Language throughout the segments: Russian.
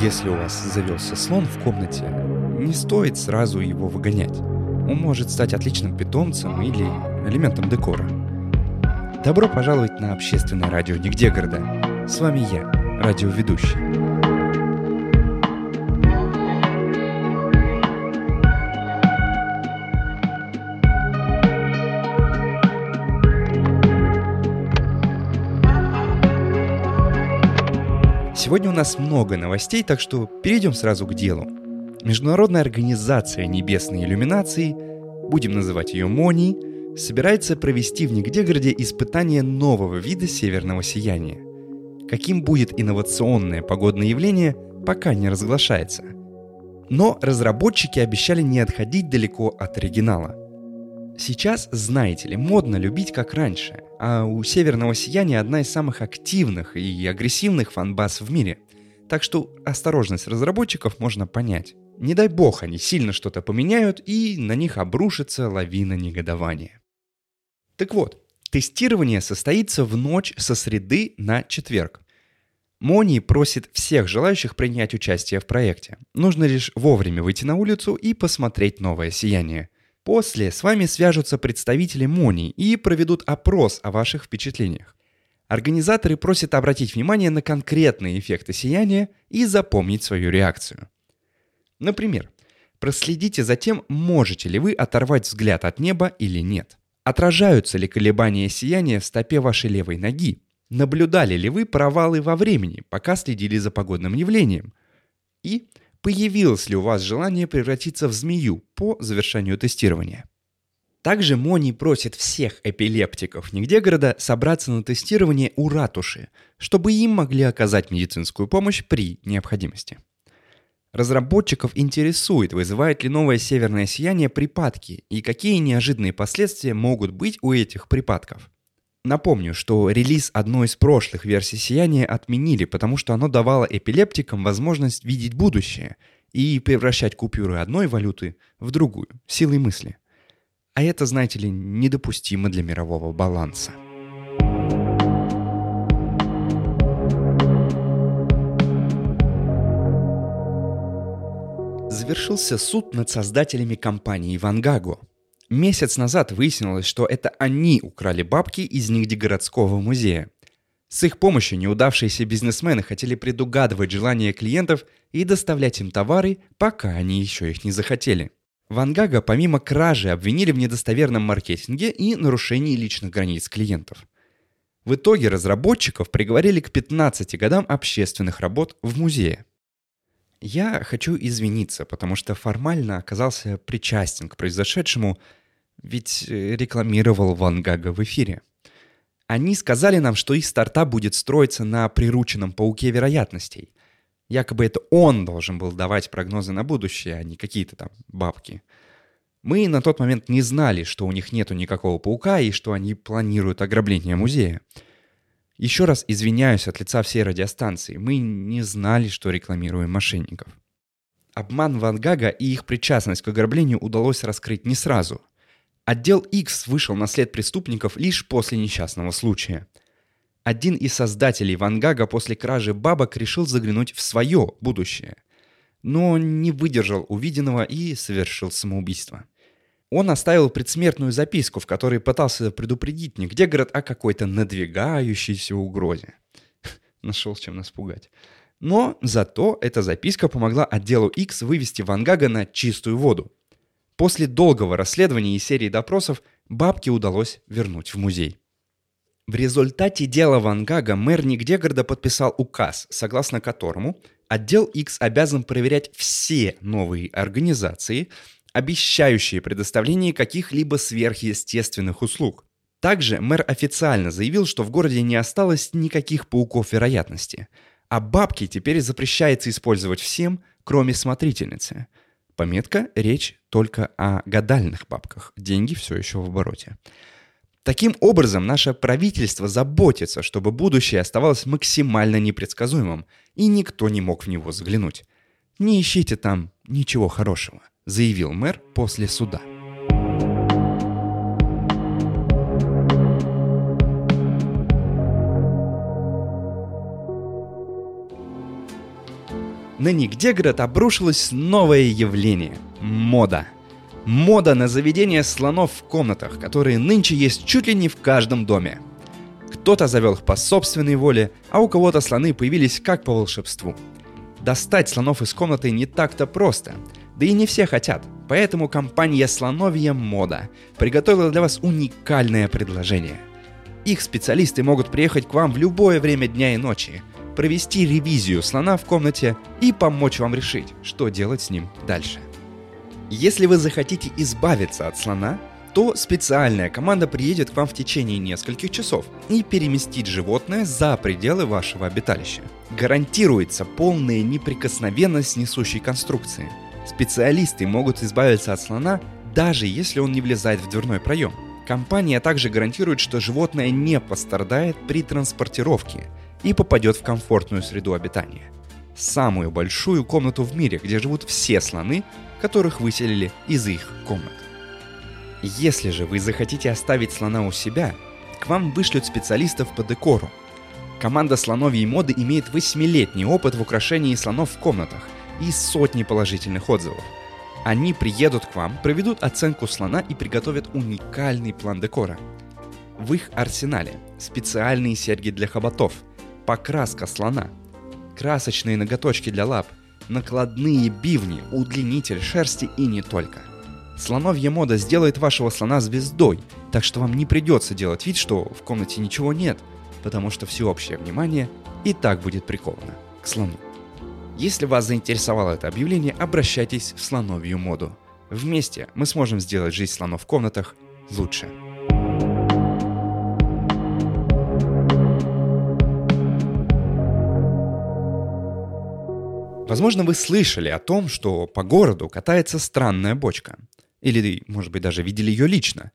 Если у вас завелся слон в комнате, не стоит сразу его выгонять. Он может стать отличным питомцем или элементом декора. Добро пожаловать на общественное радио «Нигде города». С вами я, радиоведущий. Сегодня у нас много новостей, так что перейдем сразу к делу. Международная организация небесной иллюминации, будем называть ее МОНИ, собирается провести в Нигдегороде испытание нового вида северного сияния. Каким будет инновационное погодное явление, пока не разглашается. Но разработчики обещали не отходить далеко от оригинала – Сейчас, знаете ли, модно любить как раньше, а у Северного Сияния одна из самых активных и агрессивных фанбаз в мире. Так что осторожность разработчиков можно понять. Не дай бог они сильно что-то поменяют и на них обрушится лавина негодования. Так вот, тестирование состоится в ночь со среды на четверг. Мони просит всех желающих принять участие в проекте. Нужно лишь вовремя выйти на улицу и посмотреть новое сияние. После с вами свяжутся представители МОНИ и проведут опрос о ваших впечатлениях. Организаторы просят обратить внимание на конкретные эффекты сияния и запомнить свою реакцию. Например, проследите за тем, можете ли вы оторвать взгляд от неба или нет. Отражаются ли колебания сияния в стопе вашей левой ноги? Наблюдали ли вы провалы во времени, пока следили за погодным явлением? И появилось ли у вас желание превратиться в змею по завершению тестирования. Также Мони просит всех эпилептиков нигде города собраться на тестирование у ратуши, чтобы им могли оказать медицинскую помощь при необходимости. Разработчиков интересует, вызывает ли новое северное сияние припадки и какие неожиданные последствия могут быть у этих припадков. Напомню, что релиз одной из прошлых версий сияния отменили, потому что оно давало эпилептикам возможность видеть будущее и превращать купюры одной валюты в другую, силой мысли. А это, знаете ли, недопустимо для мирового баланса. Завершился суд над создателями компании Вангаго – Месяц назад выяснилось, что это они украли бабки из Нигде-городского музея. С их помощью неудавшиеся бизнесмены хотели предугадывать желания клиентов и доставлять им товары, пока они еще их не захотели. Вангага помимо кражи обвинили в недостоверном маркетинге и нарушении личных границ клиентов. В итоге разработчиков приговорили к 15 годам общественных работ в музее. Я хочу извиниться, потому что формально оказался причастен к произошедшему, ведь э, рекламировал Ван Гага в эфире. Они сказали нам, что их стартап будет строиться на прирученном пауке вероятностей. Якобы это он должен был давать прогнозы на будущее, а не какие-то там бабки. Мы на тот момент не знали, что у них нету никакого паука и что они планируют ограбление музея. Еще раз извиняюсь от лица всей радиостанции. Мы не знали, что рекламируем мошенников. Обман Ван Гага и их причастность к ограблению удалось раскрыть не сразу. Отдел X вышел на след преступников лишь после несчастного случая. Один из создателей Ван Гага после кражи бабок решил заглянуть в свое будущее. Но не выдержал увиденного и совершил самоубийство. Он оставил предсмертную записку, в которой пытался предупредить не где город, а какой-то надвигающейся угрозе. Нашел чем нас пугать. Но зато эта записка помогла отделу X вывести Вангага на чистую воду. После долгого расследования и серии допросов бабки удалось вернуть в музей. В результате дела Ван Гага мэр Нигдегорода подписал указ, согласно которому отдел X обязан проверять все новые организации, обещающие предоставление каких-либо сверхъестественных услуг. Также мэр официально заявил, что в городе не осталось никаких пауков вероятности, а бабки теперь запрещается использовать всем, кроме смотрительницы. Пометка – речь только о гадальных бабках, деньги все еще в обороте. Таким образом, наше правительство заботится, чтобы будущее оставалось максимально непредсказуемым, и никто не мог в него заглянуть. Не ищите там ничего хорошего заявил мэр после суда. На Нигдеград обрушилось новое явление – мода. Мода на заведение слонов в комнатах, которые нынче есть чуть ли не в каждом доме. Кто-то завел их по собственной воле, а у кого-то слоны появились как по волшебству. Достать слонов из комнаты не так-то просто, да и не все хотят, поэтому компания «Слоновья мода» приготовила для вас уникальное предложение. Их специалисты могут приехать к вам в любое время дня и ночи, провести ревизию слона в комнате и помочь вам решить, что делать с ним дальше. Если вы захотите избавиться от слона, то специальная команда приедет к вам в течение нескольких часов и переместит животное за пределы вашего обиталища. Гарантируется полная неприкосновенность несущей конструкции. Специалисты могут избавиться от слона, даже если он не влезает в дверной проем. Компания также гарантирует, что животное не пострадает при транспортировке и попадет в комфортную среду обитания. Самую большую комнату в мире, где живут все слоны, которых выселили из их комнат. Если же вы захотите оставить слона у себя, к вам вышлют специалистов по декору. Команда слоновьей моды имеет 8-летний опыт в украшении слонов в комнатах и сотни положительных отзывов. Они приедут к вам, проведут оценку слона и приготовят уникальный план декора. В их арсенале специальные серьги для хоботов, покраска слона, красочные ноготочки для лап, накладные бивни, удлинитель шерсти и не только – Слоновья мода сделает вашего слона звездой, так что вам не придется делать вид, что в комнате ничего нет, потому что всеобщее внимание и так будет приковано к слону. Если вас заинтересовало это объявление, обращайтесь в слоновью моду. Вместе мы сможем сделать жизнь слонов в комнатах лучше. Возможно, вы слышали о том, что по городу катается странная бочка. Или, может быть, даже видели ее лично.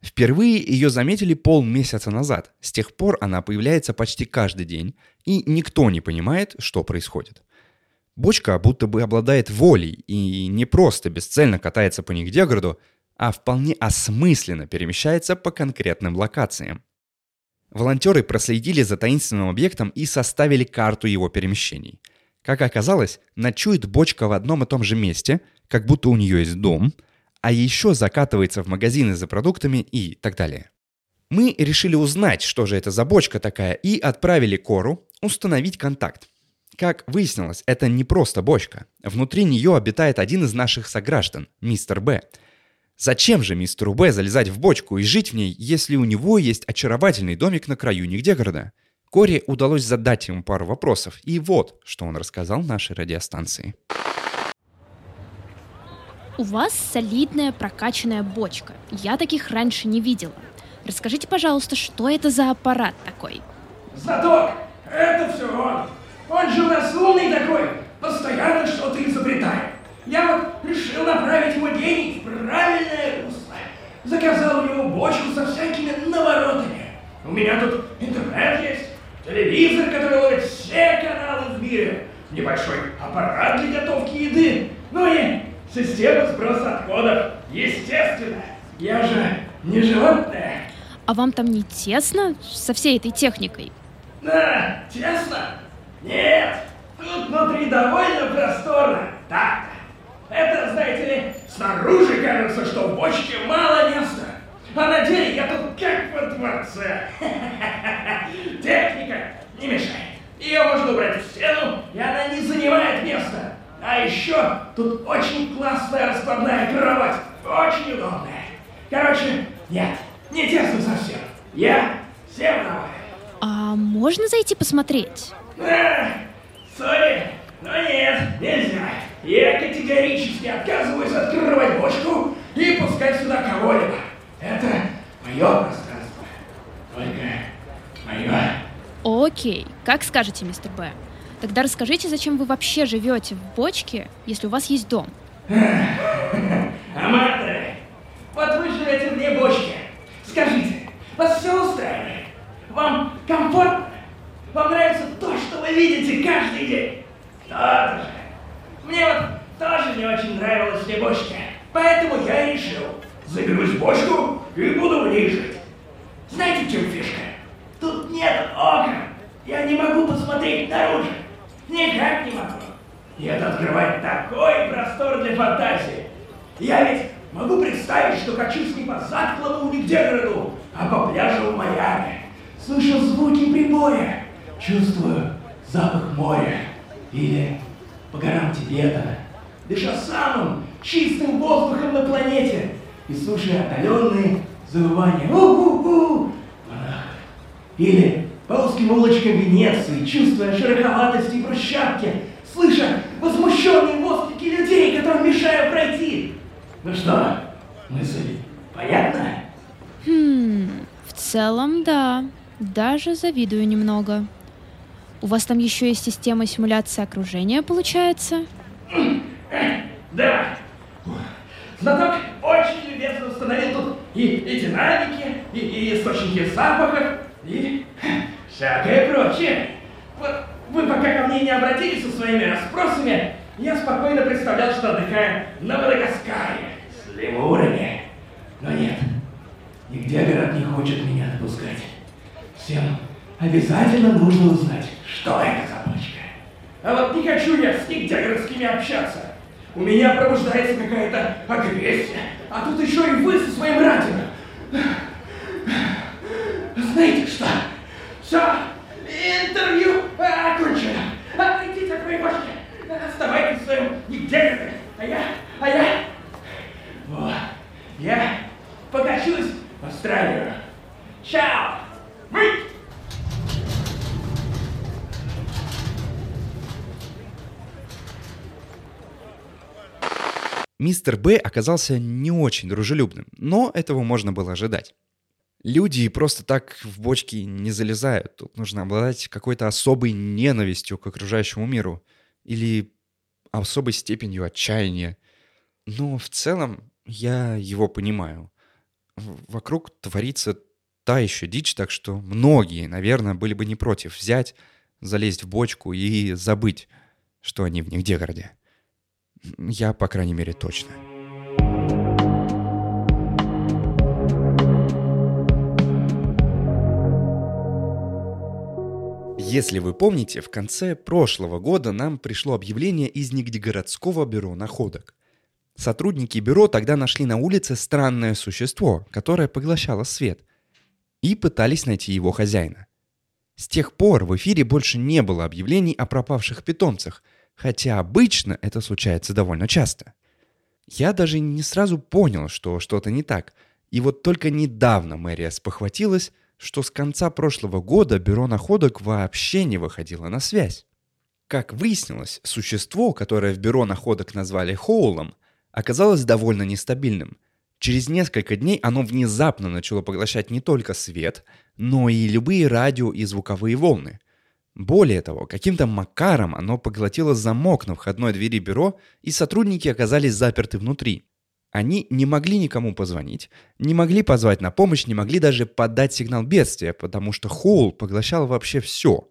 Впервые ее заметили полмесяца назад. С тех пор она появляется почти каждый день, и никто не понимает, что происходит. Бочка будто бы обладает волей и не просто бесцельно катается по Нигдегороду, а вполне осмысленно перемещается по конкретным локациям. Волонтеры проследили за таинственным объектом и составили карту его перемещений. Как оказалось, ночует бочка в одном и том же месте, как будто у нее есть дом – а еще закатывается в магазины за продуктами и так далее. Мы решили узнать, что же это за бочка такая, и отправили Кору установить контакт. Как выяснилось, это не просто бочка. Внутри нее обитает один из наших сограждан, мистер Б. Зачем же мистеру Б залезать в бочку и жить в ней, если у него есть очаровательный домик на краю нигде города? Коре удалось задать ему пару вопросов, и вот, что он рассказал нашей радиостанции. У вас солидная прокачанная бочка. Я таких раньше не видела. Расскажите, пожалуйста, что это за аппарат такой? Знаток! Это все он! Он же у нас умный такой! Постоянно что-то изобретает. Я вот решил направить его гений в правильное русло. Заказал у него бочку со всякими наворотами. У меня тут интернет есть, телевизор, который ловит все каналы в мире, небольшой аппарат для готовки еды, ну и Система сброса отходов. Естественно. Я же не животное. А вам там не тесно со всей этой техникой? Да, тесно? Нет. Тут внутри довольно просторно. так Это, знаете ли, снаружи кажется, что в бочке мало места. А на деле я тут как во дворце. Техника не мешает. Ее можно убрать в стену, и она не занимает места. А еще тут очень классная раскладная кровать. Очень удобная. Короче, нет, не тесно совсем. Я всем давай. А можно зайти посмотреть? А, сори, но нет, нельзя. Я категорически отказываюсь открывать бочку и пускать сюда кого-либо. Это мое пространство. Только мое. Окей, как скажете, мистер Б. Тогда расскажите, зачем вы вообще живете в бочке, если у вас есть дом? Аматоры, вот вы живете вне бочки. Скажите, вас все устраивает? Вам комфортно? Вам нравится то, что вы видите каждый день? То-то же. Мне вот тоже не очень нравилось вне бочки. Поэтому я решил, заберусь в бочку и буду в. Знаете, чем фишка? Тут нет окон. Я не могу посмотреть наружу. Никак не могу. открывает такой простор для фантазии. Я ведь могу представить, что качусь не по затклому Нигдегороду, а по пляжу в Майами. Слышу звуки прибоя, чувствую запах моря. Или по горам Тибета, дыша самым чистым воздухом на планете и слушая отдаленные завывания у-у-у. Или по узким улочкам Венеции, чувствуя шероховатости и брусчатки, слыша возмущенные восклики людей, которым мешаю пройти. Ну что, мысль понятна? Хм, в целом, да. Даже завидую немного. У вас там еще есть система симуляции окружения, получается? Да. Знаток очень любезно установил тут и, и динамики, и, и источники запахов, и всякое прочее. Вот вы пока ко мне не обратились со своими расспросами, я спокойно представлял, что отдыхаю на Мадагаскаре с лемурами. Но нет, нигде город не хочет меня допускать. Всем обязательно нужно узнать, что это за бочка. А вот не хочу я с нигде городскими общаться. У меня пробуждается какая-то агрессия, а тут еще и вы со своим радио. Знаете что? Все, интервью окончено. Отойдите от моей башки. Оставайтесь в своем нигде А я, а я... Вот, я покачусь в Австралию. Чао! Быть! Мистер Б оказался не очень дружелюбным, но этого можно было ожидать. Люди просто так в бочки не залезают. Тут нужно обладать какой-то особой ненавистью к окружающему миру или особой степенью отчаяния. Но в целом я его понимаю. Вокруг творится та еще дичь, так что многие, наверное, были бы не против взять, залезть в бочку и забыть, что они в Нигдегороде. Я, по крайней мере, точно. Если вы помните, в конце прошлого года нам пришло объявление из Нигдегородского бюро находок. Сотрудники бюро тогда нашли на улице странное существо, которое поглощало свет, и пытались найти его хозяина. С тех пор в эфире больше не было объявлений о пропавших питомцах – хотя обычно это случается довольно часто. Я даже не сразу понял, что что-то не так, и вот только недавно мэрия спохватилась, что с конца прошлого года бюро находок вообще не выходило на связь. Как выяснилось, существо, которое в бюро находок назвали Хоулом, оказалось довольно нестабильным. Через несколько дней оно внезапно начало поглощать не только свет, но и любые радио и звуковые волны – более того, каким-то макаром оно поглотило замок на входной двери бюро, и сотрудники оказались заперты внутри. Они не могли никому позвонить, не могли позвать на помощь, не могли даже подать сигнал бедствия, потому что Хоул поглощал вообще все.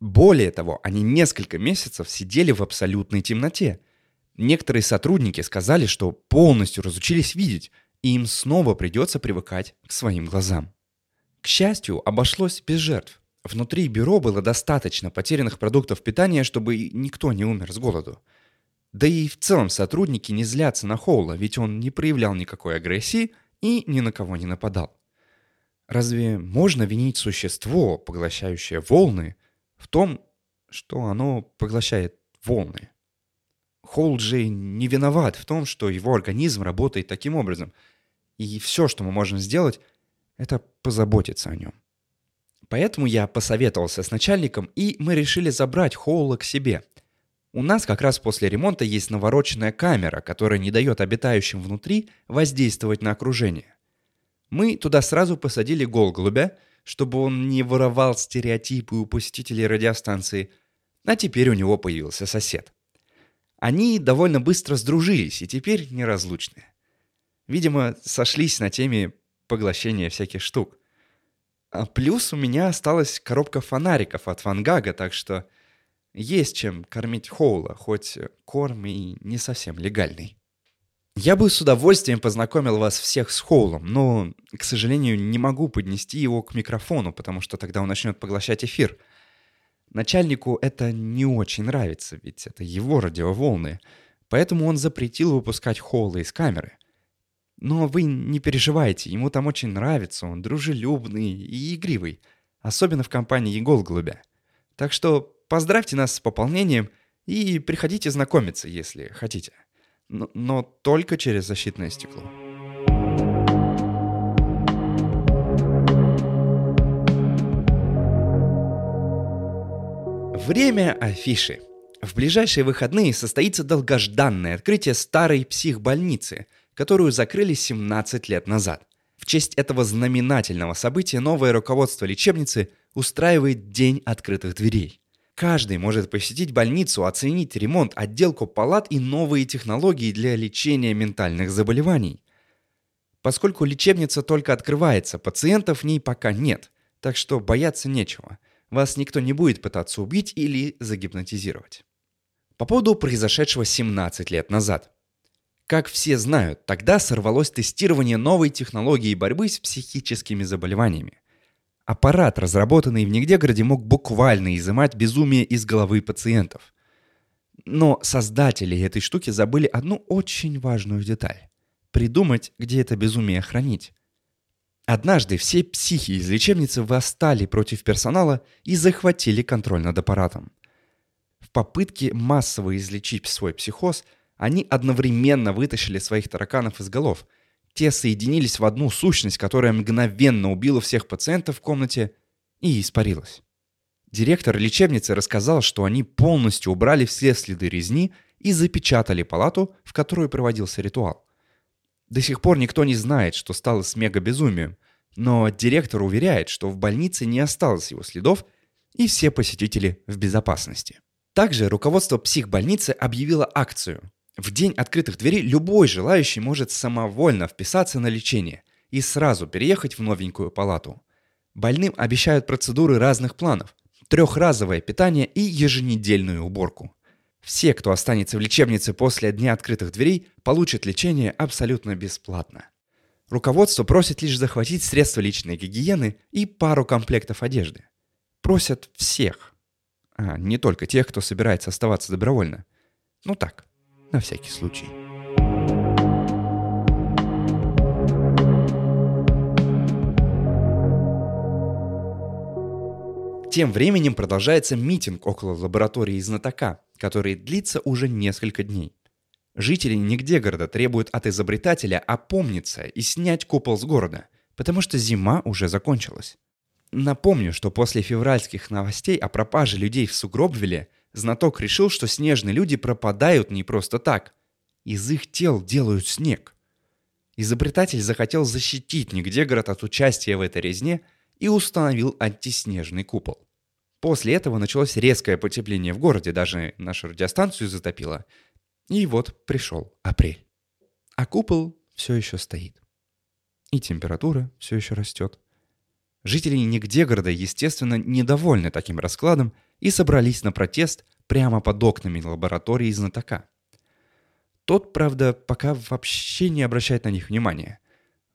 Более того, они несколько месяцев сидели в абсолютной темноте. Некоторые сотрудники сказали, что полностью разучились видеть, и им снова придется привыкать к своим глазам. К счастью, обошлось без жертв. Внутри бюро было достаточно потерянных продуктов питания, чтобы никто не умер с голоду. Да и в целом сотрудники не злятся на Хоула, ведь он не проявлял никакой агрессии и ни на кого не нападал. Разве можно винить существо, поглощающее волны, в том, что оно поглощает волны? Холл же не виноват в том, что его организм работает таким образом. И все, что мы можем сделать, это позаботиться о нем. Поэтому я посоветовался с начальником, и мы решили забрать Хоула к себе. У нас как раз после ремонта есть навороченная камера, которая не дает обитающим внутри воздействовать на окружение. Мы туда сразу посадили голголубя, чтобы он не воровал стереотипы у посетителей радиостанции, а теперь у него появился сосед. Они довольно быстро сдружились и теперь неразлучны. Видимо, сошлись на теме поглощения всяких штук. А плюс у меня осталась коробка фонариков от Вангага, так что есть чем кормить Хоула, хоть корм и не совсем легальный. Я бы с удовольствием познакомил вас всех с Хоулом, но, к сожалению, не могу поднести его к микрофону, потому что тогда он начнет поглощать эфир. Начальнику это не очень нравится, ведь это его радиоволны, поэтому он запретил выпускать холлы из камеры. Но вы не переживайте, ему там очень нравится, он дружелюбный и игривый, особенно в компании Егол Голубя. Так что поздравьте нас с пополнением и приходите знакомиться, если хотите. Но, но только через защитное стекло. Время афиши. В ближайшие выходные состоится долгожданное открытие старой психбольницы, которую закрыли 17 лет назад. В честь этого знаменательного события новое руководство лечебницы устраивает День открытых дверей. Каждый может посетить больницу, оценить ремонт, отделку палат и новые технологии для лечения ментальных заболеваний. Поскольку лечебница только открывается, пациентов в ней пока нет, так что бояться нечего – вас никто не будет пытаться убить или загипнотизировать. По поводу произошедшего 17 лет назад. Как все знают, тогда сорвалось тестирование новой технологии борьбы с психическими заболеваниями. Аппарат, разработанный в Нигдегороде, мог буквально изымать безумие из головы пациентов. Но создатели этой штуки забыли одну очень важную деталь. Придумать, где это безумие хранить. Однажды все психи из лечебницы восстали против персонала и захватили контроль над аппаратом. В попытке массово излечить свой психоз, они одновременно вытащили своих тараканов из голов. Те соединились в одну сущность, которая мгновенно убила всех пациентов в комнате и испарилась. Директор лечебницы рассказал, что они полностью убрали все следы резни и запечатали палату, в которую проводился ритуал – до сих пор никто не знает, что стало с мегабезумием, но директор уверяет, что в больнице не осталось его следов, и все посетители в безопасности. Также руководство психбольницы объявило акцию. В день открытых дверей любой желающий может самовольно вписаться на лечение и сразу переехать в новенькую палату. Больным обещают процедуры разных планов, трехразовое питание и еженедельную уборку. Все, кто останется в лечебнице после дня открытых дверей, получат лечение абсолютно бесплатно. Руководство просит лишь захватить средства личной гигиены и пару комплектов одежды. Просят всех. А не только тех, кто собирается оставаться добровольно. Ну так, на всякий случай. Тем временем продолжается митинг около лаборатории знатока, который длится уже несколько дней. Жители нигде города требуют от изобретателя опомниться и снять купол с города, потому что зима уже закончилась. Напомню, что после февральских новостей о пропаже людей в Сугробвилле знаток решил, что снежные люди пропадают не просто так. Из их тел делают снег. Изобретатель захотел защитить нигде город от участия в этой резне – и установил антиснежный купол. После этого началось резкое потепление в городе, даже нашу радиостанцию затопило. И вот пришел апрель. А купол все еще стоит. И температура все еще растет. Жители нигде города, естественно, недовольны таким раскладом и собрались на протест прямо под окнами лаборатории знатока. Тот, правда, пока вообще не обращает на них внимания.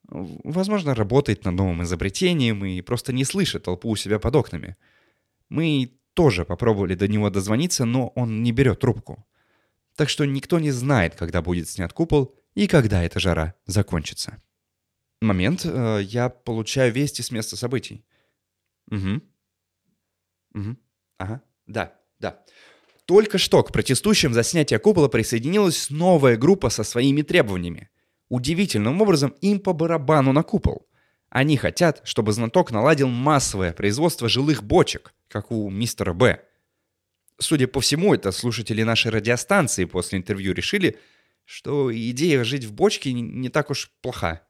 Возможно, работает над новым изобретением и просто не слышит толпу у себя под окнами. Мы тоже попробовали до него дозвониться, но он не берет трубку. Так что никто не знает, когда будет снят купол и когда эта жара закончится. Момент, э, я получаю вести с места событий. Угу. Угу. Ага. Да, да. Только что к протестующим за снятие купола присоединилась новая группа со своими требованиями. Удивительным образом им по барабану на купол. Они хотят, чтобы знаток наладил массовое производство жилых бочек, как у мистера Б. Судя по всему, это слушатели нашей радиостанции после интервью решили, что идея жить в бочке не так уж плоха.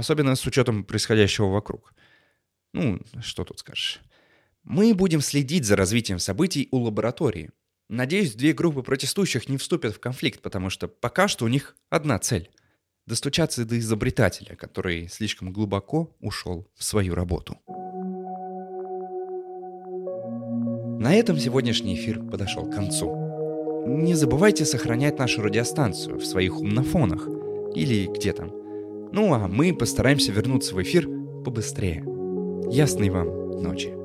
Особенно с учетом происходящего вокруг. Ну, что тут скажешь. Мы будем следить за развитием событий у лаборатории. Надеюсь, две группы протестующих не вступят в конфликт, потому что пока что у них одна цель достучаться до изобретателя, который слишком глубоко ушел в свою работу. На этом сегодняшний эфир подошел к концу. Не забывайте сохранять нашу радиостанцию в своих умнофонах или где там. Ну а мы постараемся вернуться в эфир побыстрее. Ясной вам ночи.